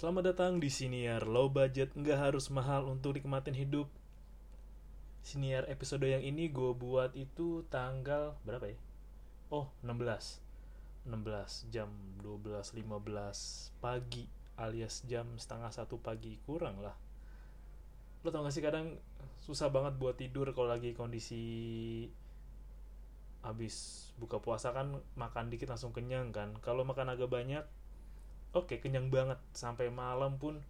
Selamat datang di Siniar Low Budget. Nggak harus mahal untuk nikmatin hidup. Siniar episode yang ini gue buat itu tanggal berapa ya? Oh 16 16 jam 12.15 pagi alias jam setengah satu pagi. Kurang lah. Lo tau gak sih kadang susah banget buat tidur kalau lagi kondisi habis buka puasa kan makan dikit langsung kenyang kan. Kalau makan agak banyak oke okay, kenyang banget. Sampai malam pun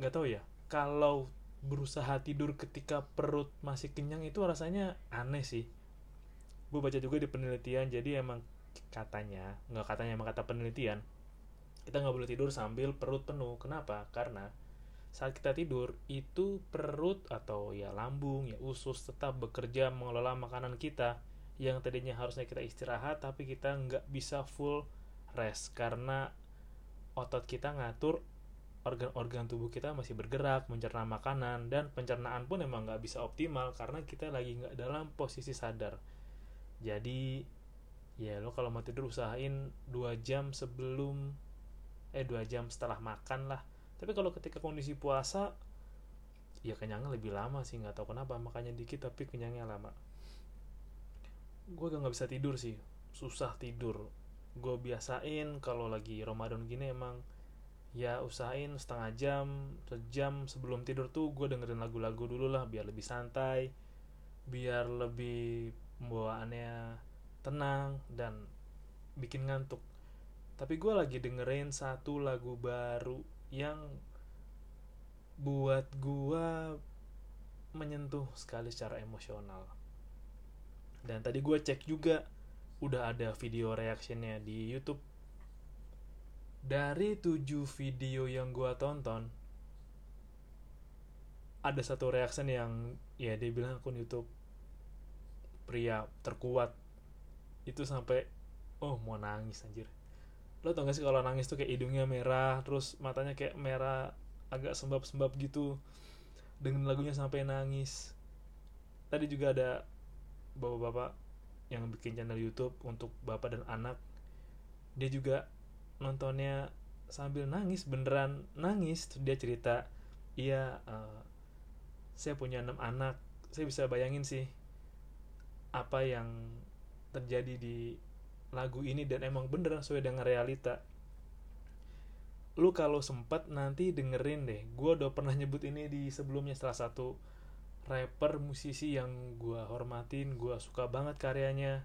nggak tahu ya. Kalau berusaha tidur ketika perut masih kenyang itu rasanya aneh sih. Gue baca juga di penelitian jadi emang katanya nggak katanya emang kata penelitian kita nggak boleh tidur sambil perut penuh. Kenapa? Karena saat kita tidur itu perut atau ya lambung ya usus tetap bekerja mengelola makanan kita yang tadinya harusnya kita istirahat tapi kita nggak bisa full rest karena otot kita ngatur organ-organ tubuh kita masih bergerak mencerna makanan dan pencernaan pun emang nggak bisa optimal karena kita lagi nggak dalam posisi sadar. Jadi ya lo kalau mau tidur usahain dua jam sebelum eh dua jam setelah makan lah. Tapi kalau ketika kondisi puasa ya kenyangnya lebih lama sih nggak tahu kenapa makanya dikit tapi kenyangnya lama. Gue gak nggak bisa tidur sih susah tidur gue biasain kalau lagi Ramadan gini emang ya usahain setengah jam sejam sebelum tidur tuh gue dengerin lagu-lagu dulu lah biar lebih santai biar lebih pembawaannya tenang dan bikin ngantuk. Tapi gue lagi dengerin satu lagu baru yang buat gua menyentuh sekali secara emosional. Dan tadi gue cek juga udah ada video reactionnya di YouTube. Dari tujuh video yang gue tonton ada satu reaction yang ya dia bilang akun YouTube pria terkuat. Itu sampai oh mau nangis anjir. Lo tau gak sih kalau nangis tuh kayak hidungnya merah terus matanya kayak merah agak sembab-sembab gitu. Dengan lagunya sampai nangis. Tadi juga ada bapak-bapak yang bikin channel YouTube untuk bapak dan anak dia juga nontonnya sambil nangis beneran nangis. Dia cerita iya uh, saya punya enam anak saya bisa bayangin sih apa yang terjadi di lagu ini dan emang beneran sesuai dengan realita. Lu kalau sempat nanti dengerin deh gue udah pernah nyebut ini di sebelumnya salah satu rapper musisi yang gue hormatin gue suka banget karyanya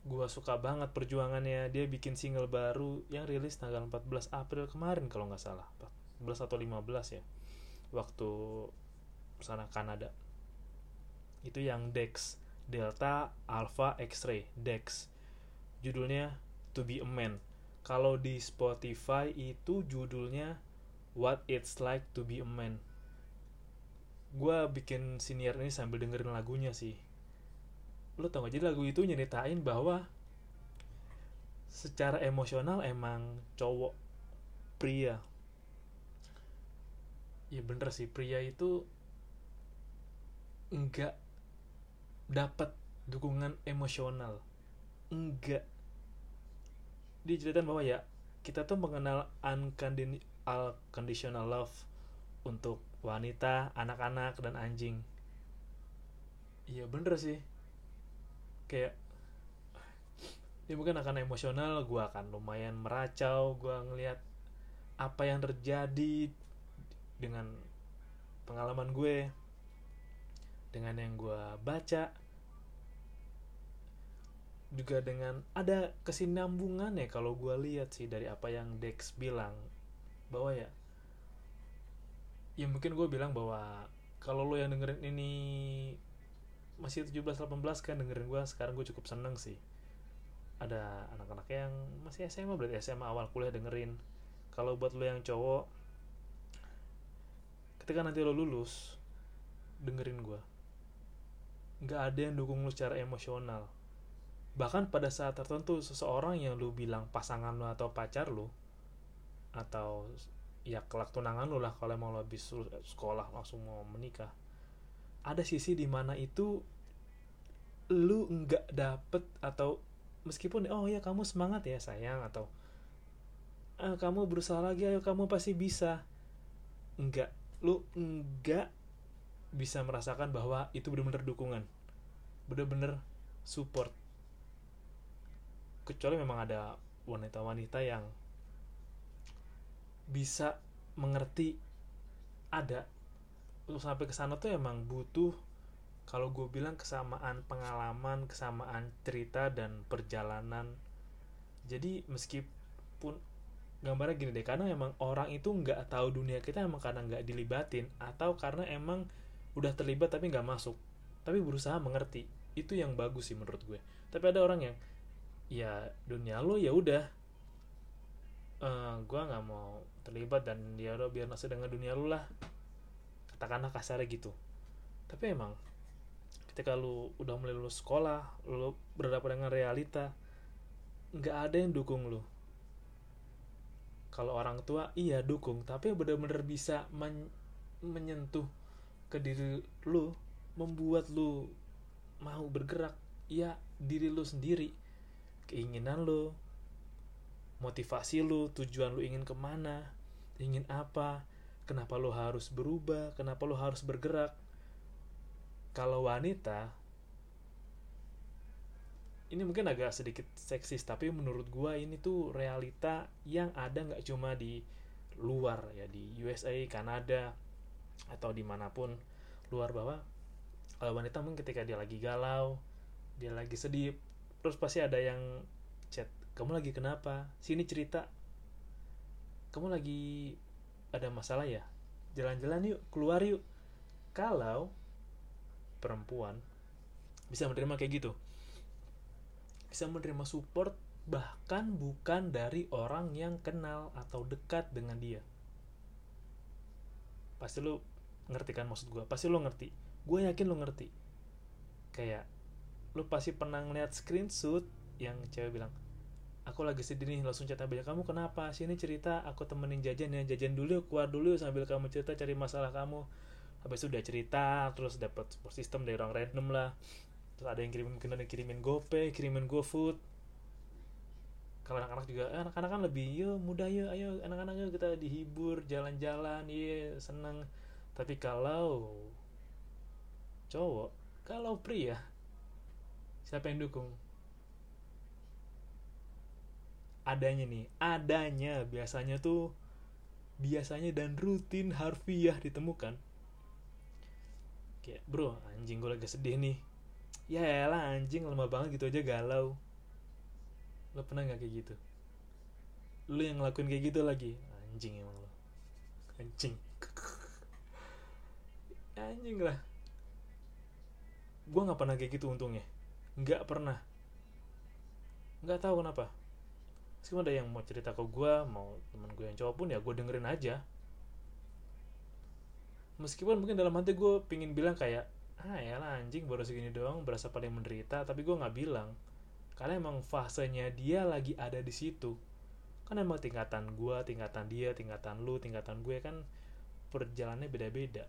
gue suka banget perjuangannya. Dia bikin single baru yang rilis tanggal 14 April kemarin kalau nggak salah. 14 atau 15 ya waktu sana Kanada. Itu yang Dex Delta Alpha X-ray. Dex. Judulnya To Be a Man. Kalau di Spotify itu judulnya What It's Like to Be a Man. Gue bikin senior ini sambil dengerin lagunya sih. Lo tau gak, jadi lagu itu nyeritain bahwa secara emosional emang cowok pria. Ya bener sih, pria itu enggak dapat dukungan emosional enggak diceritain bahwa ya kita tuh mengenal unconditional love untuk wanita, anak-anak dan anjing. Iya bener sih. Kayak ya mungkin akan emosional, gue akan lumayan meracau, gue ngelihat apa yang terjadi dengan pengalaman gue, dengan yang gue baca, juga dengan ada kesinambungan ya kalau gue lihat sih dari apa yang Dex bilang bahwa ya ya mungkin gue bilang bahwa kalau lo yang dengerin ini masih 17-18 kan dengerin gue sekarang gue cukup seneng sih. Ada anak-anak yang masih SMA berarti SMA awal kuliah dengerin. Kalau buat lo yang cowok ketika nanti lo lulus dengerin gue nggak ada yang dukung lo secara emosional. Bahkan pada saat tertentu seseorang yang lu bilang pasangan lu atau pacar lu atau ya kelak tunangan lu lah kalau mau lo habis sekolah langsung mau menikah. Ada sisi di mana itu lu nggak dapet atau meskipun oh ya kamu semangat ya sayang atau ah, kamu berusaha lagi ayo kamu pasti bisa. Enggak lu enggak bisa merasakan bahwa itu benar-benar dukungan. Benar-benar support. Kecuali memang ada wanita-wanita yang bisa mengerti ada. Untuk sampai ke sana tuh emang butuh kalau gue bilang kesamaan pengalaman kesamaan cerita dan perjalanan. Jadi meskipun gambarnya gini deh karena emang orang itu nggak tahu dunia kita emang karena nggak dilibatin atau karena emang udah terlibat tapi nggak masuk. Tapi berusaha mengerti itu yang bagus sih menurut gue. Tapi ada orang yang ya dunia lo ya udah uh, gue nggak mau terlibat dan dia ya udah biar nasi dengan dunia lu lah. Katakanlah kasarnya gitu. Tapi emang ketika lu udah mulai lulus sekolah lu berhadapan dengan realita nggak ada yang dukung lu. Kalau orang tua iya dukung tapi benar-benar bisa men menyentuh ke diri lu membuat lu mau bergerak. Ya diri lu sendiri keinginan lu motivasi lu tujuan lu ingin ke mana ingin apa kenapa lu harus berubah kenapa lu harus bergerak. Kalau wanita ini mungkin agak sedikit seksis tapi menurut gua ini tuh realita yang ada nggak cuma di luar ya di USA Kanada atau di mana pun luar bahwa kalau wanita mungkin ketika dia lagi galau dia lagi sedih terus pasti ada yang kamu lagi kenapa? Sini cerita. Kamu lagi ada masalah ya? Jalan-jalan yuk keluar yuk. Kalau perempuan bisa menerima kayak gitu. Bisa menerima support bahkan bukan dari orang yang kenal atau dekat dengan dia. Pasti lu ngerti kan maksud gue pasti lu ngerti. Gue yakin lu ngerti. Kayak lu pasti pernah ngeliat screenshot yang cewek bilang aku lagi sedih nih langsung chat aja kamu kenapa? Sini cerita aku temenin jajan ya. Jajan dulu keluar dulu sambil kamu cerita cari masalah kamu. Habis itu udah cerita terus dapat support system dari orang random lah. Terus ada yang kirimin mungkin ada yang kirimin GoPay kirimin GoFood. Kalau anak-anak juga eh, anak-anak kan lebih yo mudah yo ayo anak-anak yuk kita dihibur jalan-jalan iya seneng. Tapi kalau cowok kalau pria siapa yang dukung adanya nih. Adanya biasanya tuh biasanya dan rutin harfiah ditemukan. Kayak bro anjing gue lagi sedih nih. Ya lah anjing lemah banget gitu aja galau. Lo pernah nggak kayak gitu? Lo yang ngelakuin kayak gitu lagi? Anjing emang lo. Anjing. Anjing lah. Gue nggak pernah kayak gitu untungnya. Nggak pernah. Nggak tahu kenapa meskipun ada yang mau cerita ke gue mau teman gue yang cowok pun ya gue dengerin aja. Meskipun mungkin dalam hati gue pingin bilang kayak ah ya lah anjing baru segini doang berasa paling menderita tapi gue nggak bilang. Karena emang fasenya dia lagi ada di situ. Kan emang tingkatan gue tingkatan dia tingkatan lu tingkatan gue kan perjalanannya beda-beda.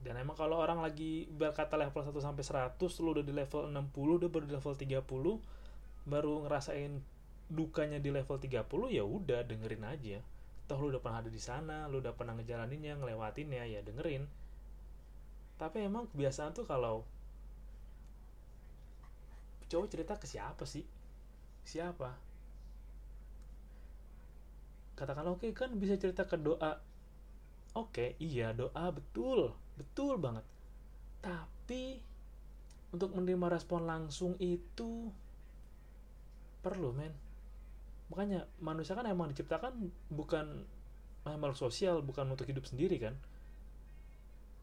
Dan emang kalau orang lagi berkata level 1 sampai 100 lu udah di level 60 udah baru di level 30 baru ngerasain dukanya di level 30 ya udah dengerin aja. Toh lu udah pernah ada di sana lu udah pernah ngejalaninnya ngelewatinnya ya dengerin. Tapi emang kebiasaan tuh kalau cowok cerita ke siapa sih? Siapa? Katakan oke okay, kan bisa cerita ke doa. Oke okay, iya doa betul. Betul banget. Tapi untuk menerima respon langsung itu perlu men makanya manusia kan emang diciptakan bukan makhluk sosial bukan untuk hidup sendiri kan?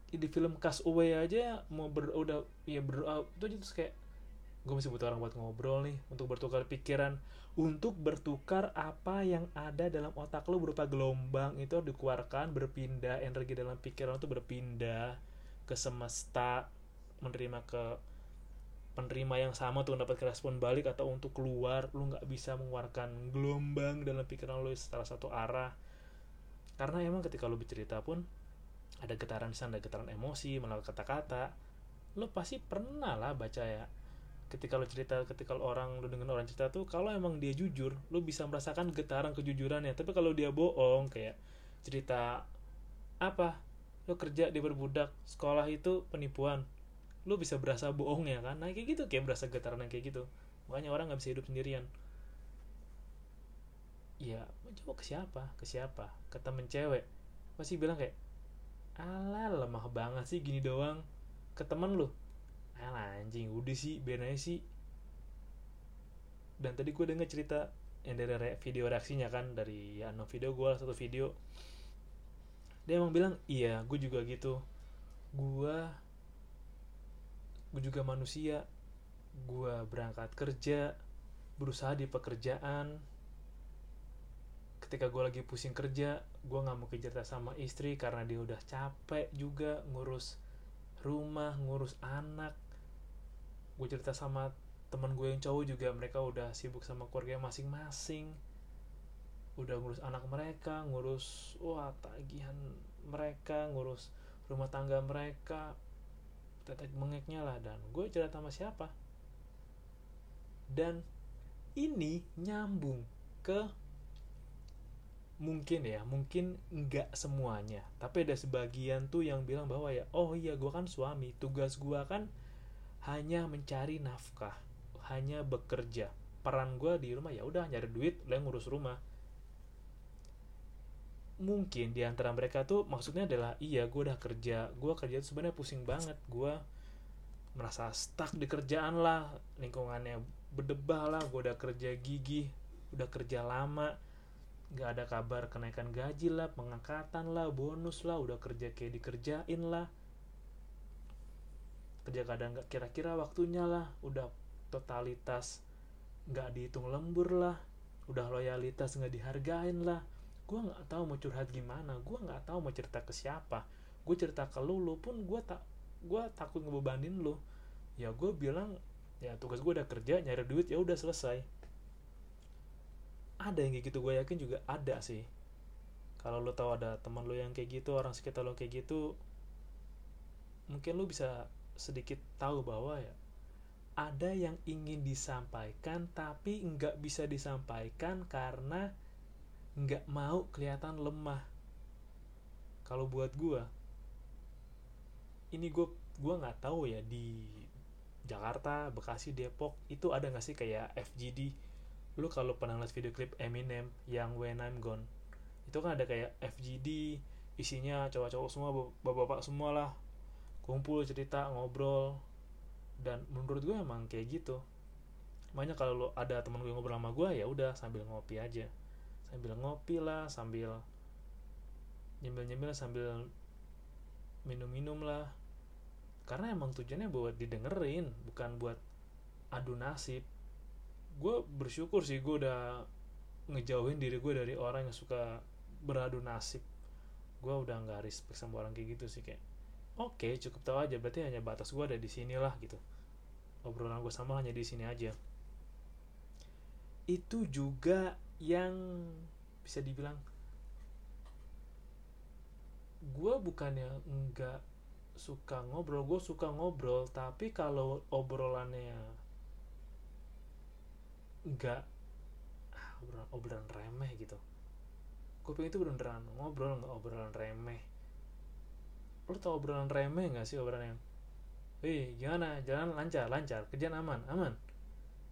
Di film Cast Away aja mau ber udah ya berdoa itu aja terus kayak gue masih butuh orang buat ngobrol nih untuk bertukar pikiran. Untuk bertukar apa yang ada dalam otak lo berupa gelombang itu dikeluarkan berpindah energi dalam pikiran itu berpindah ke semesta menerima ke penerima yang sama untuk mendapat respon balik atau untuk keluar lu nggak bisa mengeluarkan gelombang dalam pikiran lu setelah satu arah. Karena emang ketika lu bercerita pun ada getaran sana ada getaran emosi melalui kata-kata lu pasti pernah lah baca ya. Ketika lo cerita ketika lo orang lo dengan orang cerita tuh kalau emang dia jujur lo bisa merasakan getaran kejujurannya. Tapi kalau dia bohong kayak cerita apa? Lo kerja di berbudak sekolah itu penipuan lo bisa berasa bohongnya kan? Nah kayak gitu kayak berasa getaran kayak gitu. Makanya orang nggak bisa hidup sendirian. Ya coba ke siapa? Ke siapa? Ke temen cewek. Pasti bilang kayak alah lemah banget sih gini doang. Ke temen lu. Alah anjing udah sih biar aja sih. Dan tadi gue denger cerita yang dari re video reaksinya kan dari ya no video gue satu video. Dia emang bilang iya gue juga gitu. Gue gue juga manusia. Gue berangkat kerja berusaha di pekerjaan. Ketika gue lagi pusing kerja gue nggak mau cerita sama istri karena dia udah capek juga ngurus rumah ngurus anak. Gue cerita sama teman gue yang cowok juga mereka udah sibuk sama keluarga masing-masing. Udah ngurus anak mereka ngurus wah tagihan mereka ngurus rumah tangga mereka tetek mengeknya lah dan gue cerita sama siapa? Dan ini nyambung ke mungkin ya mungkin nggak semuanya. Tapi ada sebagian tuh yang bilang bahwa ya oh iya gue kan suami tugas gue kan hanya mencari nafkah hanya bekerja. Peran gue di rumah ya udah nyari duit lo ngurus rumah mungkin di antara mereka tuh maksudnya adalah iya gue udah kerja gue kerja tuh sebenarnya pusing banget gue merasa stuck di kerjaan lah lingkungannya berdebah lah gue udah kerja gigi udah kerja lama nggak ada kabar kenaikan gaji lah pengangkatan lah bonus lah udah kerja kayak dikerjain lah. Kerja kadang nggak kira-kira waktunya lah udah totalitas nggak dihitung lembur lah udah loyalitas nggak dihargain lah gue nggak tahu mau curhat gimana gue nggak tahu mau cerita ke siapa. Gue cerita ke lu lu pun gue tak gue takut ngebebanin lu. Ya gue bilang ya tugas gue udah kerja nyari duit ya udah selesai. Ada yang kayak gitu gue yakin juga ada sih. Kalau lo tahu ada teman lo yang kayak gitu orang sekitar lo kayak gitu mungkin lo bisa sedikit tahu bahwa ya ada yang ingin disampaikan tapi nggak bisa disampaikan karena nggak mau kelihatan lemah. Kalau buat gue ini gue gue nggak tahu ya di Jakarta Bekasi Depok itu ada nggak sih kayak FGD lu kalau pernah lihat video klip Eminem yang When I'm Gone itu kan ada kayak FGD isinya cowok-cowok semua bapak-bapak semua lah kumpul cerita ngobrol dan menurut gue emang kayak gitu. Makanya kalau ada temen gue ngobrol sama gue ya udah sambil ngopi aja sambil ngopi lah sambil nyemil-nyemil sambil minum-minum lah. Karena emang tujuannya buat didengerin bukan buat adu nasib. Gue bersyukur sih gue udah ngejauhin diri gue dari orang yang suka beradu nasib. Gue udah nggak respect sama orang kayak gitu sih kayak oke okay, cukup tahu aja berarti hanya batas gue ada di sini lah gitu. Obrolan gue sama hanya di sini aja. Itu juga yang bisa dibilang gue bukannya nggak suka ngobrol gue suka ngobrol tapi kalau obrolannya nggak ah, obrolan, obrolan remeh gitu gue pengen itu beneran ngobrol nggak obrolan remeh lo tau obrolan remeh nggak sih obrolan yang Wih, gimana? Jalan lancar, lancar. Kerjaan aman, aman.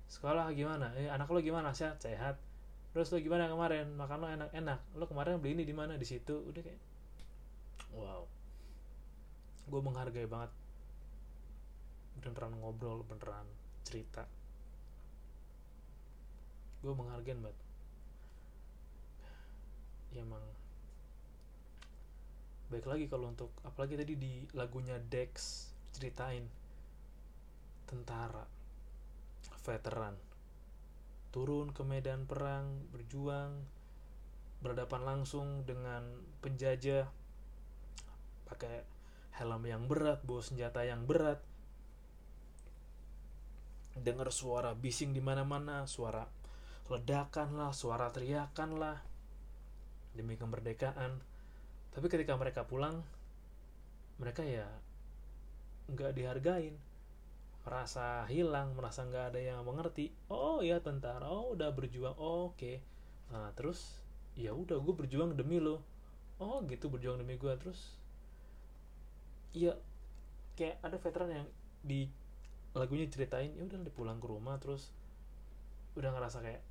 Sekolah gimana? Eh, anak lo gimana? Sehat, sehat. Terus lo gimana kemarin? Makan lo enak-enak. Lo kemarin beli ini di mana? Di situ. Udah kayak wow. Gue menghargai banget beneran ngobrol, beneran cerita. Gue menghargai banget. Ya emang baik lagi kalau untuk apalagi tadi di lagunya Dex ceritain tentara veteran turun ke medan perang berjuang berhadapan langsung dengan penjajah pakai helm yang berat bawa senjata yang berat. Dengar suara bising di mana-mana suara ledakan lah suara teriakan lah demi kemerdekaan. Tapi ketika mereka pulang mereka ya nggak dihargain merasa hilang merasa nggak ada yang mengerti. Oh ya tentara. Oh udah berjuang. Oh, oke. Okay. nah terus ya udah gue berjuang demi lo. Oh gitu berjuang demi gue terus ya kayak ada veteran yang di lagunya ceritain ya udah pulang ke rumah. Terus udah ngerasa kayak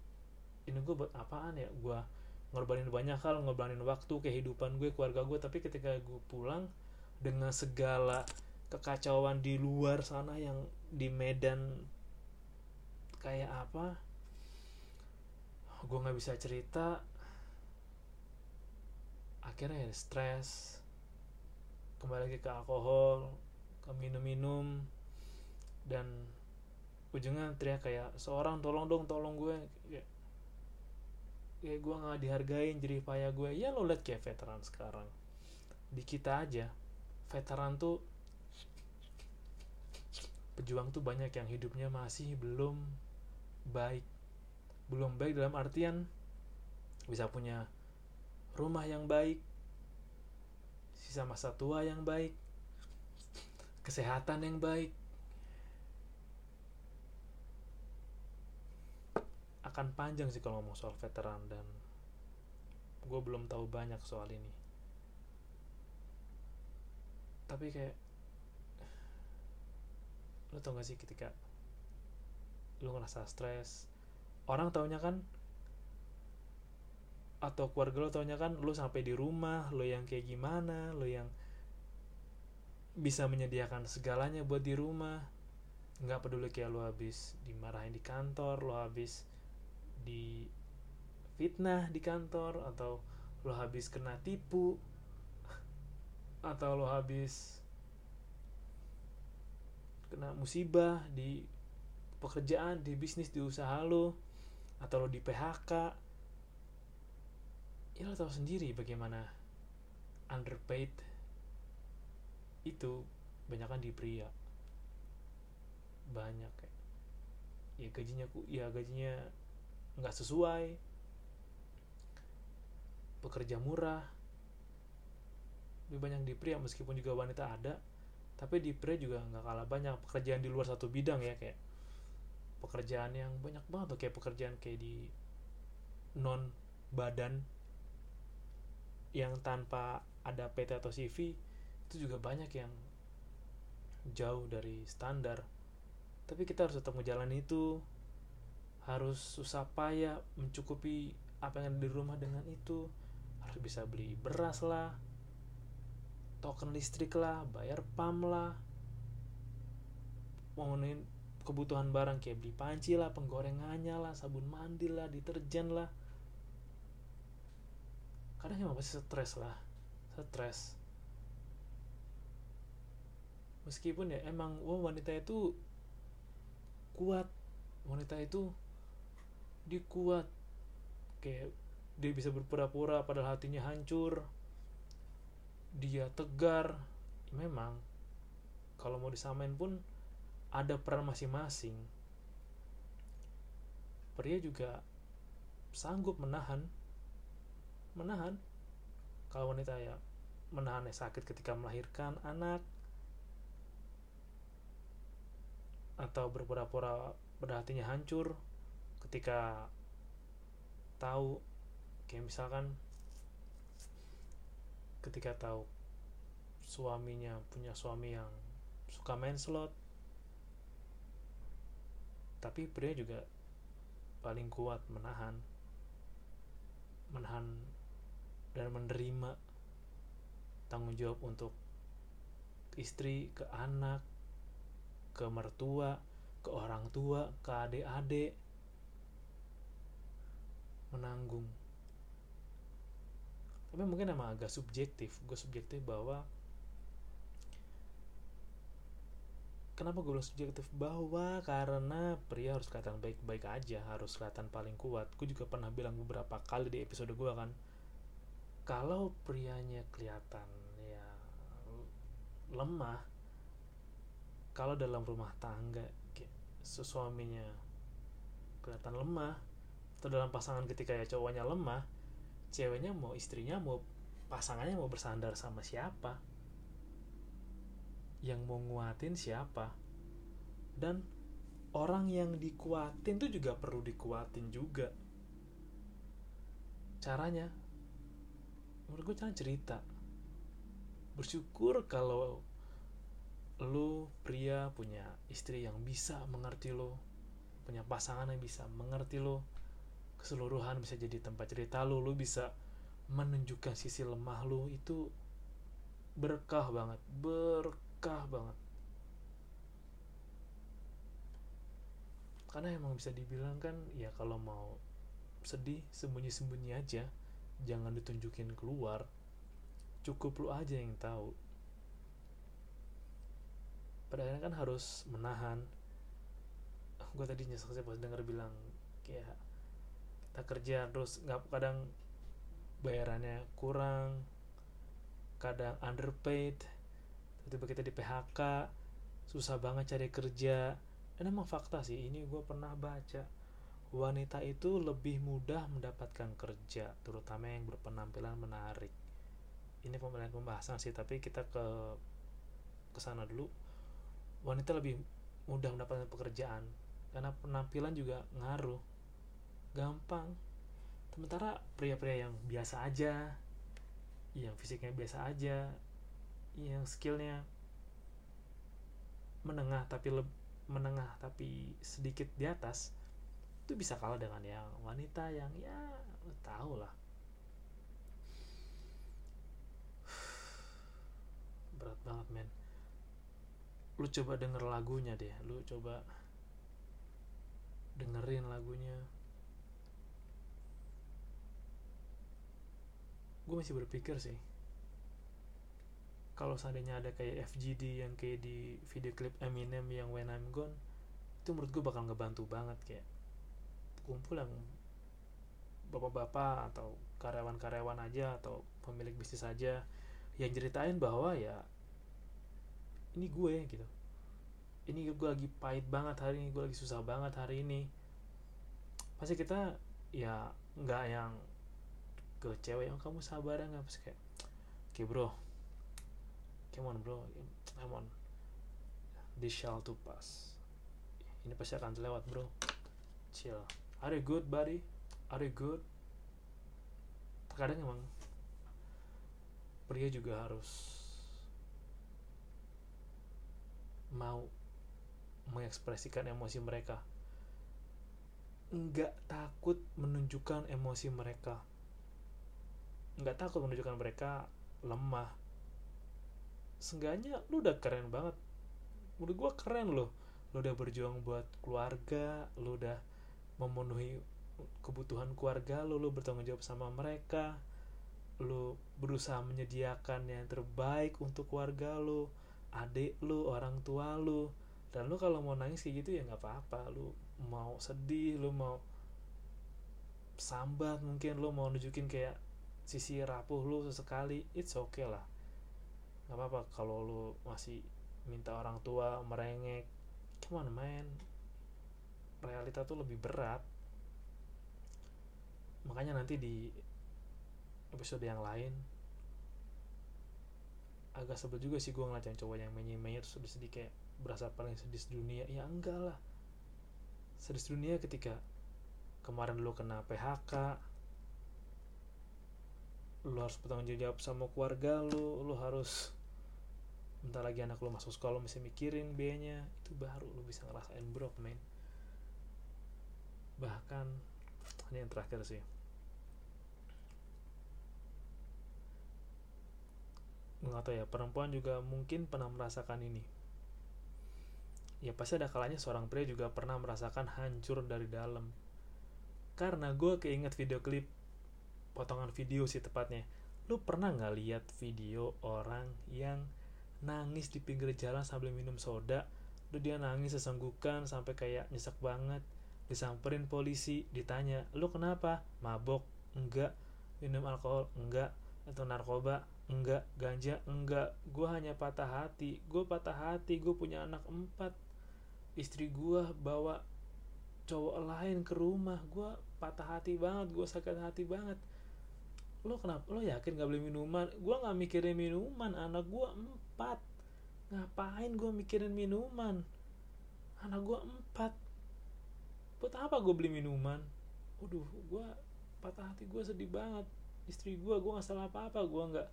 ini gue buat apaan ya? Gue ngorbanin banyak hal ngorbanin waktu kehidupan gue keluarga gue tapi ketika gue pulang dengan segala kekacauan di luar sana yang di Medan kayak apa? Gue nggak bisa cerita. Akhirnya ya stres. Kembali lagi ke alkohol ke minum-minum. Dan ujungnya teriak kayak seorang tolong dong tolong gue. Ya, kayak gue nggak dihargain jadi payah gue. Ya lo liat kayak veteran sekarang. Di kita aja veteran tuh pejuang tuh banyak yang hidupnya masih belum baik. Belum baik dalam artian bisa punya rumah yang baik sisa masa tua yang baik kesehatan yang baik. Akan panjang sih kalau ngomong soal veteran dan gue belum tahu banyak soal ini. Tapi kayak lo tau gak sih ketika lo ngerasa stres orang taunya kan atau keluarga lo taunya kan lo sampai di rumah lo yang kayak gimana lo yang bisa menyediakan segalanya buat di rumah. Nggak peduli kayak lo habis dimarahin di kantor lo habis di fitnah di kantor atau lo habis kena tipu atau lo habis kena musibah di pekerjaan di bisnis di usaha lo atau lo di PHK ya lo tahu sendiri bagaimana underpaid itu banyak kan di pria banyak ya gajinya ya gajinya nggak sesuai pekerja murah lebih banyak di pria meskipun juga wanita ada tapi di pria juga nggak kalah banyak. Pekerjaan di luar satu bidang ya kayak pekerjaan yang banyak banget tuh. Kayak pekerjaan kayak di non badan yang tanpa ada PT atau CV itu juga banyak yang jauh dari standar. Tapi kita harus tetap menjalani itu. Harus susah payah mencukupi apa yang ada di rumah dengan itu. Harus bisa beli beras lah token listrik lah bayar pam lah. Memenuhi kebutuhan barang kayak beli panci lah penggorengannya lah sabun mandi lah deterjen lah. Kadang emang pasti stres lah stres. Meskipun ya emang wanita itu kuat. Wanita itu dia kuat kayak dia bisa berpura-pura padahal hatinya hancur dia tegar memang. Kalau mau disamain pun ada peran masing-masing. Pria juga sanggup menahan menahan. Kalau wanita ya menahan sakit ketika melahirkan anak. Atau berpura-pura pada hatinya hancur ketika tahu kayak misalkan ketika tahu suaminya punya suami yang suka main slot tapi pria juga paling kuat menahan menahan dan menerima tanggung jawab untuk istri ke anak ke mertua ke orang tua ke adik-adik menanggung tapi mungkin emang agak subjektif. Gue subjektif bahwa kenapa gue bilang subjektif? Bahwa karena pria harus kelihatan baik-baik aja harus kelihatan paling kuat. Gue juga pernah bilang beberapa kali di episode gue kan kalau prianya kelihatan ya lemah kalau dalam rumah tangga suaminya kelihatan lemah atau dalam pasangan ketika ya cowoknya lemah ceweknya mau istrinya mau pasangannya mau bersandar sama siapa? Yang mau nguatin siapa? Dan orang yang dikuatin tuh juga perlu dikuatin juga. Caranya menurut gue cara cerita. Bersyukur kalau lu pria punya istri yang bisa mengerti lo punya pasangan yang bisa mengerti lo keseluruhan bisa jadi tempat cerita lo lu bisa menunjukkan sisi lemah lu itu berkah banget berkah banget. Karena emang bisa dibilang kan ya kalau mau sedih sembunyi-sembunyi aja jangan ditunjukin keluar cukup lu aja yang tahu. Pada akhirnya kan harus menahan. Gue tadi nyesel sih pas denger bilang kayak kita kerja terus nggak kadang bayarannya kurang kadang underpaid tiba-tiba kita di PHK susah banget cari kerja. Dan emang fakta sih ini gue pernah baca wanita itu lebih mudah mendapatkan kerja terutama yang berpenampilan menarik. Ini pemilihan pembahasan sih tapi kita ke ke sana dulu. Wanita lebih mudah mendapatkan pekerjaan karena penampilan juga ngaruh gampang. Sementara pria-pria yang biasa aja yang fisiknya biasa aja yang skillnya menengah tapi menengah tapi sedikit di atas itu bisa kalah dengan yang wanita yang ya tahu lah. Berat banget men. Lu coba denger lagunya deh lu coba dengerin lagunya gue masih berpikir sih. Kalau seandainya ada kayak FGD yang kayak di video klip Eminem yang When I'm Gone itu menurut gue bakal ngebantu banget kayak kumpul yang bapak-bapak atau karyawan-karyawan aja atau pemilik bisnis aja yang ceritain bahwa ya ini gue gitu. Ini gue lagi pahit banget hari ini gue lagi susah banget hari ini. Pasti kita ya nggak yang ke cewek yang kamu sabar nggak? Pasti kayak oke bro. Come on bro. Come on. This shall to pass. Ini pasti akan lewat bro. Chill. Are you good buddy? Are you good? Terkadang emang pria juga harus mau mengekspresikan emosi mereka. Nggak takut menunjukkan emosi mereka nggak takut menunjukkan mereka lemah. Seenggaknya lu udah keren banget. Menurut gue keren loh. Lu udah berjuang buat keluarga lu udah memenuhi kebutuhan keluarga lu lu bertanggung jawab sama mereka lu berusaha menyediakan yang terbaik untuk keluarga lu adik lu orang tua lu. Dan lu kalau mau nangis kayak gitu ya nggak apa-apa. Lu mau sedih lu mau sambat mungkin lu mau nunjukin kayak sisi rapuh lu sesekali it's okay lah. Nggak apa-apa kalau lu masih minta orang tua merengek. Come on man. Realita tuh lebih berat. Makanya nanti di episode yang lain agak sebel juga sih gue ngeliat yang cowok yang menye-menye terus sedih-sedih kayak berasa paling sedih dunia ya enggak lah. Sedih dunia ketika kemarin lu kena PHK lu harus bertanggung jawab sama keluarga lu lu harus bentar lagi anak lu masuk sekolah mesti mikirin biayanya itu baru lu bisa ngerasain broke man bahkan ini yang terakhir sih. Nggak tahu ya perempuan juga mungkin pernah merasakan ini. Ya pasti ada kalanya seorang pria juga pernah merasakan hancur dari dalam. Karena gue keinget video klip potongan video sih tepatnya. Lu pernah nggak lihat video orang yang nangis di pinggir jalan sambil minum soda? Lu dia nangis sesenggukan sampai kayak nyesek banget. Disamperin polisi ditanya lu kenapa? Mabok? Enggak. Minum alkohol? Enggak. Atau narkoba? Enggak. Ganja? Enggak. Gue hanya patah hati. Gue patah hati. Gue punya anak empat. Istri gue bawa cowok lain ke rumah. Gue patah hati banget. Gue sakit hati banget lo kenapa? Lo yakin gak beli minuman? Gue nggak mikirin minuman. Anak gue empat. Ngapain gue mikirin minuman? Anak gue empat. Buat apa gue beli minuman? Waduh gue patah hati gue sedih banget. Istri gue gue nggak salah apa apa gue nggak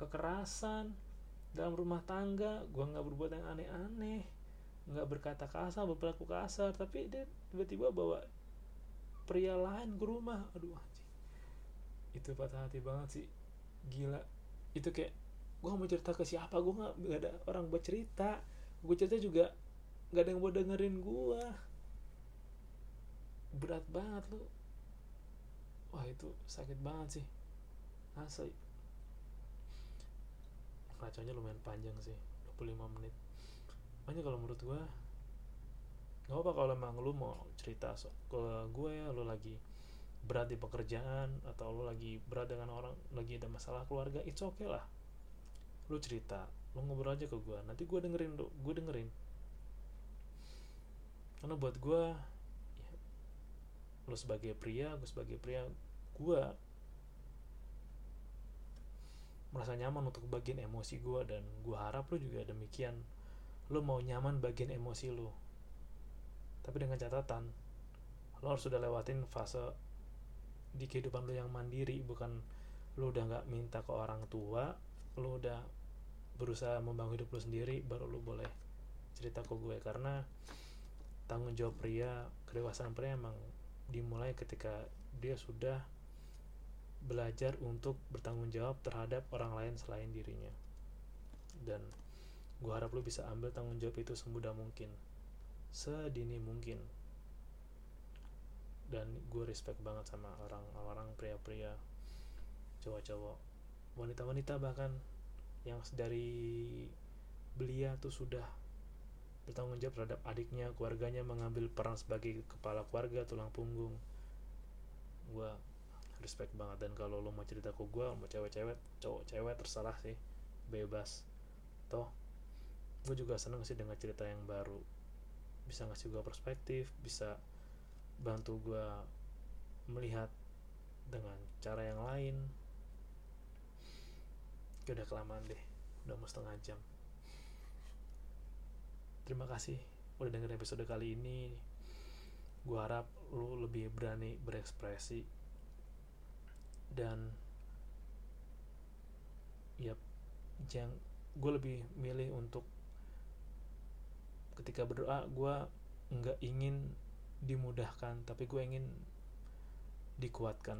kekerasan dalam rumah tangga. Gue nggak berbuat yang aneh-aneh. Nggak berkata kasar berperilaku kasar. Tapi dia tiba-tiba bawa pria lain ke rumah. Aduh itu patah hati banget sih. Gila. Itu kayak gue mau cerita ke siapa gue nggak gak ada orang buat cerita. Gue cerita juga nggak ada yang mau dengerin gue berat banget lu. Wah itu sakit banget sih. Asli. Kacanya lumayan panjang sih 25 menit. Makanya kalau menurut gue nggak apa kalau emang lu mau cerita so, ke gue ya lu lagi berat di pekerjaan atau lu lagi berat dengan orang lagi ada masalah keluarga it's okay lah. Lu cerita lu ngobrol aja ke gue nanti gue dengerin lu gue dengerin. Karena buat gue ya, lu sebagai pria gue sebagai pria gue merasa nyaman untuk bagian emosi gue dan gue harap lu juga demikian. Lu mau nyaman bagian emosi lu. Tapi dengan catatan lo harus sudah lewatin fase di kehidupan lo yang mandiri bukan lo udah nggak minta ke orang tua lo udah berusaha membangun hidup lo sendiri baru lo boleh cerita ke gue. Karena tanggung jawab pria kedewasaan pria emang dimulai ketika dia sudah belajar untuk bertanggung jawab terhadap orang lain selain dirinya. Dan gue harap lo bisa ambil tanggung jawab itu semudah mungkin. Sedini mungkin dan gue respect banget sama orang-orang pria-pria cowok-cowok wanita-wanita bahkan yang dari belia tuh sudah bertanggung jawab terhadap adiknya keluarganya mengambil peran sebagai kepala keluarga tulang punggung. Gue respect banget dan kalau lo mau cerita ke gue mau cewek-cewek cowok-cewek terserah sih bebas. Toh gue juga seneng sih dengan cerita yang baru. Bisa ngasih gue perspektif bisa bantu gue melihat dengan cara yang lain. Udah kelamaan deh udah mau setengah jam. Terima kasih udah dengerin episode kali ini. Gue harap lu lebih berani berekspresi. Dan ya jangan gue lebih milih untuk ketika berdoa gue nggak ingin dimudahkan tapi gue ingin dikuatkan.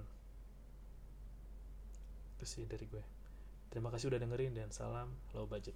Itu sih dari gue terima kasih udah dengerin dan salam low budget